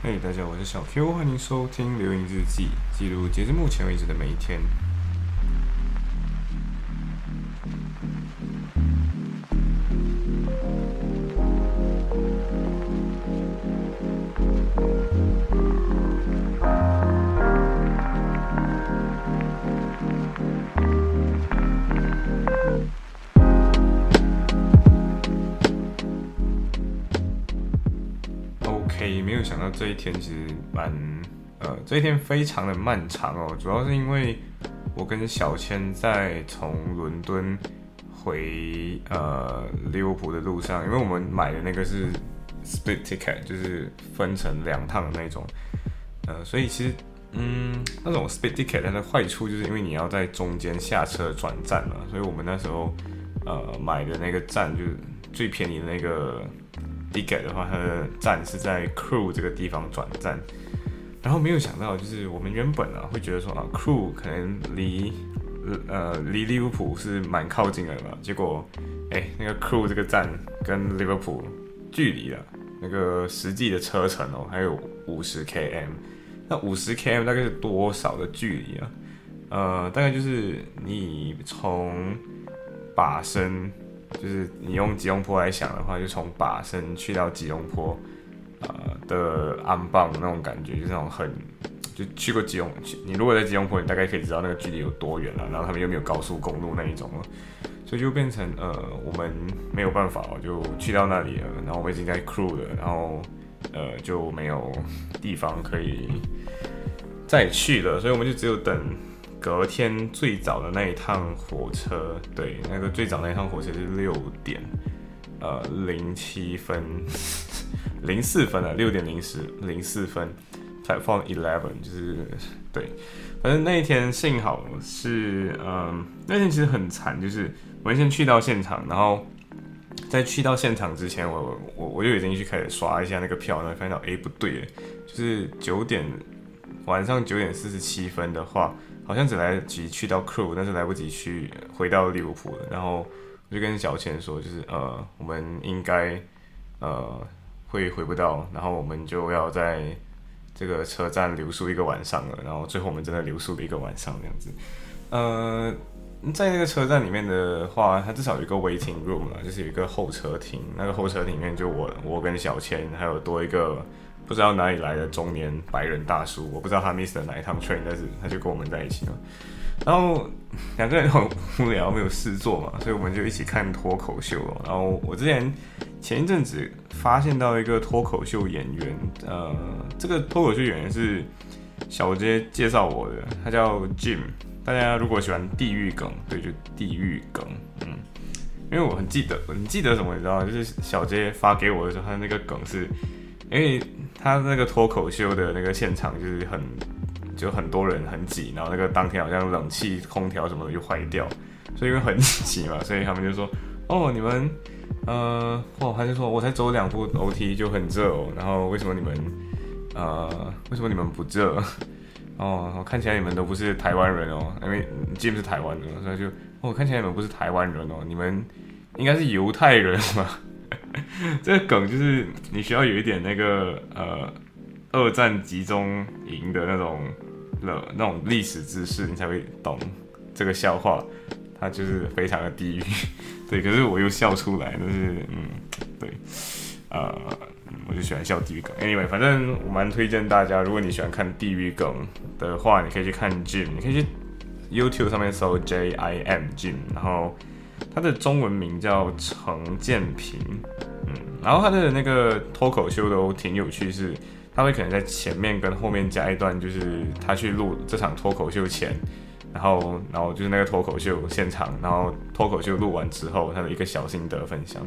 嘿，大家，我是小 Q，欢迎收听《留影日记》，记录截至目前为止的每一天。有想到这一天其实蛮呃，这一天非常的漫长哦，主要是因为我跟小千在从伦敦回呃利物浦的路上，因为我们买的那个是 split ticket，就是分成两趟的那种，呃，所以其实嗯，那种 split ticket 它的坏处就是因为你要在中间下车转站嘛，所以我们那时候呃买的那个站就是最便宜的那个。Ticket 的话，它的站是在 Crew 这个地方转站，然后没有想到，就是我们原本啊会觉得说啊，Crew 可能离呃离利物浦是蛮靠近的嘛，结果哎那个 Crew 这个站跟利物浦距离啊，那个实际的车程哦还有五十 km，那五十 km 大概是多少的距离啊？呃，大概就是你从把身。就是你用吉隆坡来想的话，就从把身去到吉隆坡，呃的安棒那种感觉，就是那种很就去过吉隆，你如果在吉隆坡，你大概可以知道那个距离有多远了。然后他们又没有高速公路那一种了，所以就变成呃我们没有办法，就去到那里了。然后我们已经在 crew 了，然后呃就没有地方可以再去了，所以我们就只有等。隔天最早的那一趟火车，对，那个最早那一趟火车是六点，呃，零七分，零四分啊，六点零十零四分，platform eleven，就是对，反正那一天幸好是，嗯，那天其实很惨，就是我先去到现场，然后在去到现场之前，我我我就已经去开始刷一下那个票，然后发现到，哎，不对，就是九点晚上九点四十七分的话。好像只来得及去到 crew，但是来不及去回到利物浦了。然后我就跟小千说，就是呃，我们应该呃会回不到，然后我们就要在这个车站留宿一个晚上了。然后最后我们真的留宿了一个晚上这样子。呃，在那个车站里面的话，它至少有一个 waiting room 了，就是有一个候车厅。那个候车厅里面就我我跟小千还有多一个。不知道哪里来的中年白人大叔，我不知道他 miss 了哪一趟 train，但是他就跟我们在一起了。然后两个人很无聊，没有事做嘛，所以我们就一起看脱口秀。然后我之前前一阵子发现到一个脱口秀演员，呃，这个脱口秀演员是小杰介绍我的，他叫 Jim。大家如果喜欢地狱梗，对，就地狱梗，嗯，因为我很记得，你记得什么？你知道吗？就是小杰发给我的时候，他那个梗是。因为他那个脱口秀的那个现场就是很，就很多人很挤，然后那个当天好像冷气空调什么的就坏掉，所以因为很挤嘛，所以他们就说，哦，你们，呃，哦，他就说我才走两步楼梯就很热哦，然后为什么你们，呃，为什么你们不热？哦，我看起来你们都不是台湾人哦，因为 Jim 是台湾的，所以就，哦，看起来你们不是台湾人哦，你们应该是犹太人嘛。这个梗就是你需要有一点那个呃二战集中营的那种了那种历史知识，你才会懂这个笑话。它就是非常的地狱，对。可是我又笑出来，就是嗯，对，呃，我就喜欢笑地狱梗。Anyway，反正我蛮推荐大家，如果你喜欢看地狱梗的话，你可以去看 Jim，你可以去 YouTube 上面搜 J I M Jim，然后。他的中文名叫程建平，然后他的那个脱口秀都挺有趣，是他会可能在前面跟后面加一段，就是他去录这场脱口秀前，然后然后就是那个脱口秀现场，然后脱口秀录完之后他的一个小心得分享，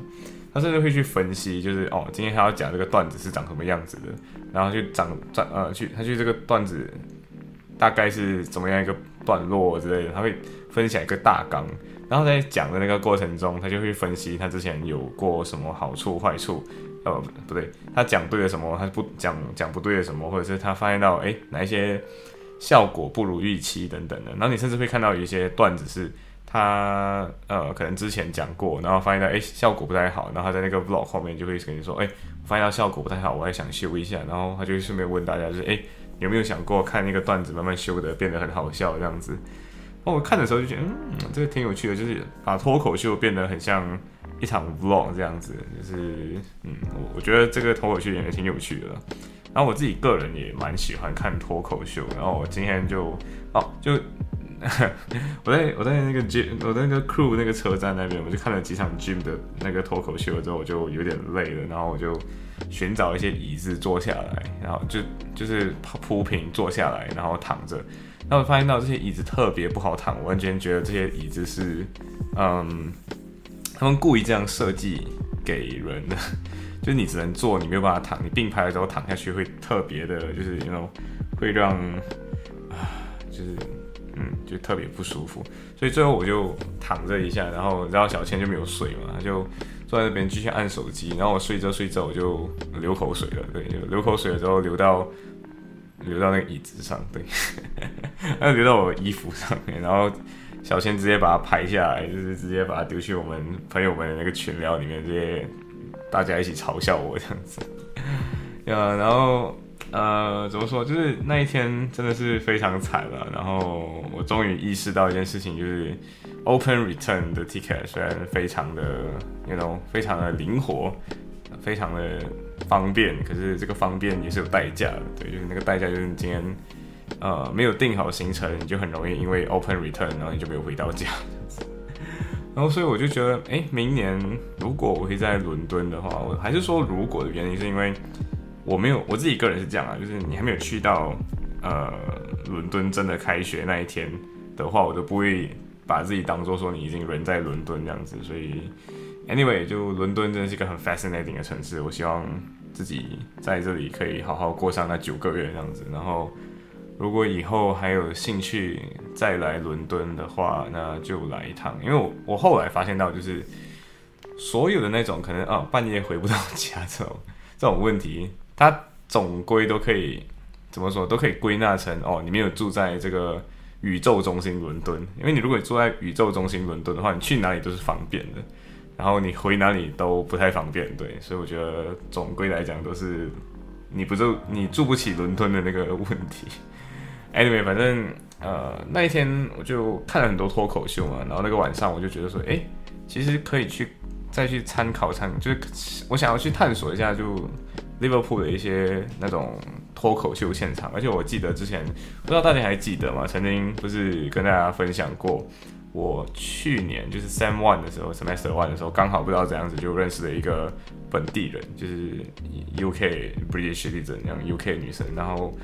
他甚至会去分析，就是哦，今天他要讲这个段子是长什么样子的，然后去长长呃去他去这个段子大概是怎么样一个段落之类的，他会分享一个大纲。然后在讲的那个过程中，他就会分析他之前有过什么好处坏处，呃，不对，他讲对了什么，他不讲讲不对的什么，或者是他发现到哎哪一些效果不如预期等等的。然后你甚至会看到有一些段子是他呃可能之前讲过，然后发现到哎效果不太好，然后他在那个 vlog 后面就会跟你说，哎，发现到效果不太好，我还想修一下，然后他就顺便问大家，就是哎有没有想过看那个段子慢慢修的变得很好笑这样子？哦，我看的时候就觉得，嗯，这个挺有趣的，就是把脱口秀变得很像一场 vlog 这样子，就是嗯，我我觉得这个脱口秀演的挺有趣的。然后我自己个人也蛮喜欢看脱口秀，然后我今天就哦，就 我在我在那个 gym，我在那个 crew 那个车站那边，我就看了几场 gym 的那个脱口秀之后，我就有点累了，然后我就寻找一些椅子坐下来，然后就就是铺平坐下来，然后躺着，然后发现到这些椅子特别不好躺，我完全觉得这些椅子是嗯，他们故意这样设计给人的。就是你只能坐，你没有办法躺。你并排的时候躺下去会特别的，就是那种会让啊，就是嗯，就特别不舒服。所以最后我就躺着一下，然后然后小千就没有睡嘛，就坐在那边继续按手机。然后我睡着睡着我就流口水了，对，流口水了之后流到流到那个椅子上，对，那流到我衣服上面。然后小千直接把它拍下来，就是直接把它丢去我们朋友们的那个群聊里面，这些。大家一起嘲笑我这样子，呃，然后呃，怎么说？就是那一天真的是非常惨了。然后我终于意识到一件事情，就是 Open Return 的 ticket 虽然非常的，you know，非常的灵活，非常的方便，可是这个方便也是有代价的。对，就是那个代价就是你今天呃没有定好行程，你就很容易因为 Open Return，然后你就没有回到家。然后，所以我就觉得，哎，明年如果我可以在伦敦的话，我还是说如果的原因是因为我没有我自己个人是这样啊，就是你还没有去到呃伦敦真的开学那一天的话，我都不会把自己当做说你已经人在伦敦这样子。所以，anyway，就伦敦真的是一个很 fascinating 的城市，我希望自己在这里可以好好过上那九个月这样子，然后。如果以后还有兴趣再来伦敦的话，那就来一趟。因为我我后来发现到，就是所有的那种可能啊半夜回不到家这种这种问题，它总归都可以怎么说，都可以归纳成哦，你没有住在这个宇宙中心伦敦。因为你如果住在宇宙中心伦敦的话，你去哪里都是方便的，然后你回哪里都不太方便。对，所以我觉得总归来讲都是你不住你住不起伦敦的那个问题。Anyway，反正呃那一天我就看了很多脱口秀嘛，然后那个晚上我就觉得说，哎，其实可以去再去参考参，就是我想要去探索一下就 Liverpool 的一些那种脱口秀现场，而且我记得之前不知道大家还记得吗？曾经不是跟大家分享过，我去年就是 Sem One 的时候，Semester One 的时候，刚好不知道怎样子就认识了一个本地人，就是 UK British citizen，这样 UK 女生，然后。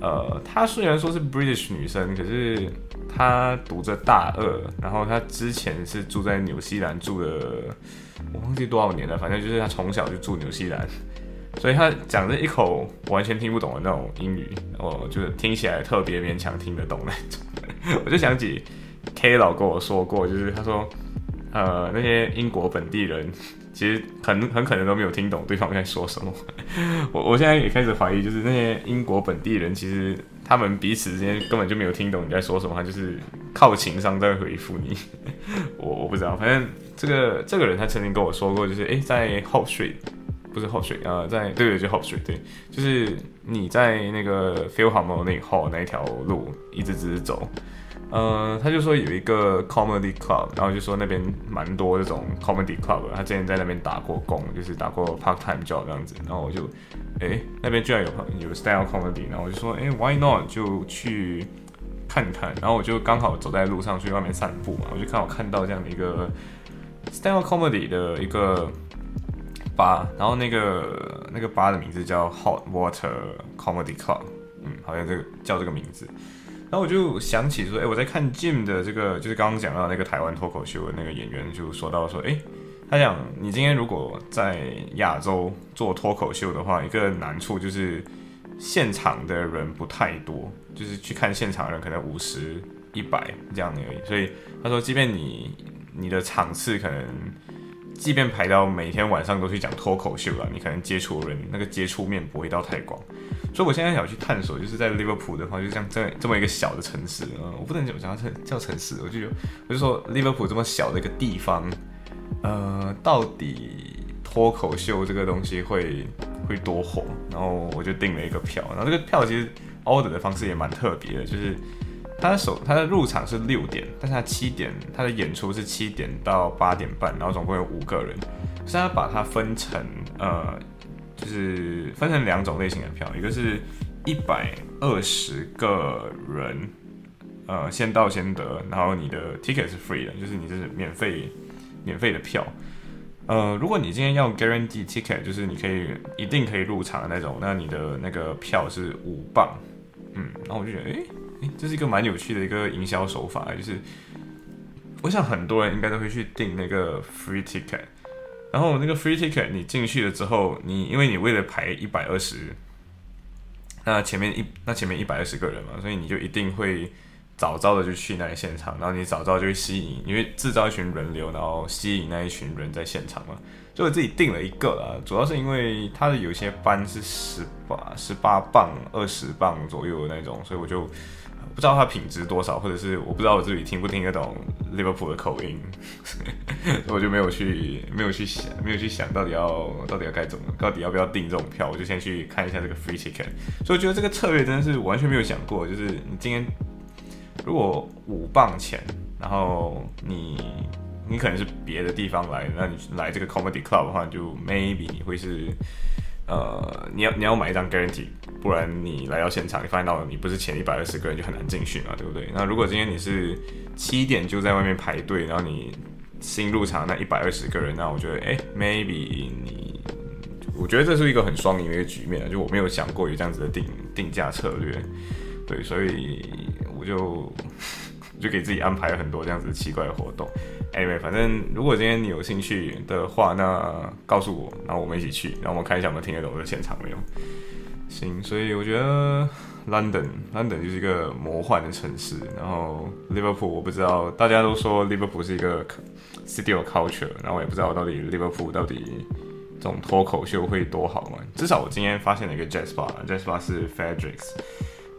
呃，她虽然说是 British 女生，可是她读着大二，然后她之前是住在纽西兰住了，我忘记多少年了，反正就是她从小就住纽西兰，所以她讲着一口完全听不懂的那种英语，哦，就是听起来特别勉强听得懂那种。我就想起 K 老跟我说过，就是他说，呃，那些英国本地人。其实很很可能都没有听懂对方在说什么。我我现在也开始怀疑，就是那些英国本地人，其实他们彼此之间根本就没有听懂你在说什么，他就是靠情商在回复你。我我不知道，反正这个这个人他曾经跟我说过，就是诶，在 Hope Street，不是 Hope Street 啊，在对对就 Hope Street，对，就是你在那个 Philharmonic Hall 那条路一直直走。呃，他就说有一个 comedy club，然后就说那边蛮多这种 comedy club，他之前在那边打过工，就是打过 part time job 这样子，然后我就，哎，那边居然有有 style comedy，然后我就说，哎，why not 就去看看，然后我就刚好走在路上去外面散步嘛，我就刚好看到这样的一个 style comedy 的一个吧，然后那个那个吧的名字叫 hot water comedy club，嗯，好像这个叫这个名字。然后我就想起说，哎，我在看 Jim 的这个，就是刚刚讲到那个台湾脱口秀的那个演员，就说到说，哎，他讲你今天如果在亚洲做脱口秀的话，一个难处就是现场的人不太多，就是去看现场的人可能五十、一百这样而已。所以他说，即便你你的场次可能即便排到每天晚上都去讲脱口秀了，你可能接触人那个接触面不会到太广。所以我现在想去探索，就是在利物浦的话，就像这这么一个小的城市，嗯，我不能讲叫城叫城市，我就我就说利物浦这么小的一个地方，呃，到底脱口秀这个东西会会多火？然后我就订了一个票，然后这个票其实 order 的方式也蛮特别的，就是他的首他的入场是六点，但是他七点他的演出是七点到八点半，然后总共有五个人，是他把它分成呃。就是分成两种类型的票，一个是一百二十个人，呃，先到先得，然后你的 ticket 是 free 的，就是你这是免费免费的票。呃，如果你今天要 guarantee ticket，就是你可以一定可以入场的那种，那你的那个票是五磅。嗯，然后我就觉得诶，这是一个蛮有趣的一个营销手法，就是我想很多人应该都会去订那个 free ticket。然后那个 free ticket 你进去了之后，你因为你为了排一百二十，那前面一那前面一百二十个人嘛，所以你就一定会早早的就去那个现场，然后你早早就会吸引，因为制造一群人流，然后吸引那一群人在现场嘛。就我自己定了一个啊，主要是因为它的有些班是十八十八磅、二十磅左右的那种，所以我就。不知道它品质多少，或者是我不知道我自己听不听得懂 Liverpool 的口音，我就没有去没有去想没有去想到底要到底要该怎么到底要不要订这种票，我就先去看一下这个 free ticket。所以我觉得这个策略真的是完全没有想过，就是你今天如果五磅钱，然后你你可能是别的地方来，那你来这个 comedy club 的话，就 maybe 你会是。呃，你要你要买一张 guarantee，不然你来到现场，你发现到你不是前一百二十个人就很难进去嘛，对不对？那如果今天你是七点就在外面排队，然后你新入场那一百二十个人，那我觉得，哎，maybe 你，我觉得这是一个很双赢的一个局面，就我没有想过有这样子的定定价策略，对，所以我就。就给自己安排了很多这样子奇怪的活动。Anyway，反正如果今天你有兴趣的话，那告诉我，然后我们一起去，然后我们看一下我们听得懂的现场没有。行，所以我觉得 London，London 就是一个魔幻的城市。然后 Liverpool，我不知道大家都说 Liverpool 是一个 city of culture，然后我也不知道到底 Liverpool 到底这种脱口秀会多好玩。至少我今天发现了一个 jazz bar，jazz bar 是 Fredericks。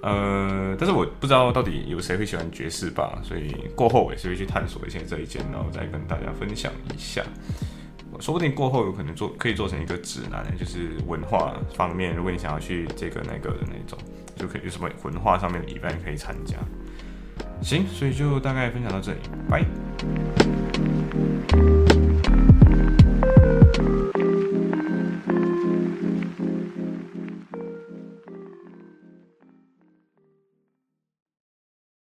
呃，但是我不知道到底有谁会喜欢爵士吧。所以过后我也是会去探索一些这一间，然后再跟大家分享一下。说不定过后有可能做，可以做成一个指南，就是文化方面。如果你想要去这个那个的那种，就可以有什么文化上面的 event 可以参加。行，所以就大概分享到这里，拜。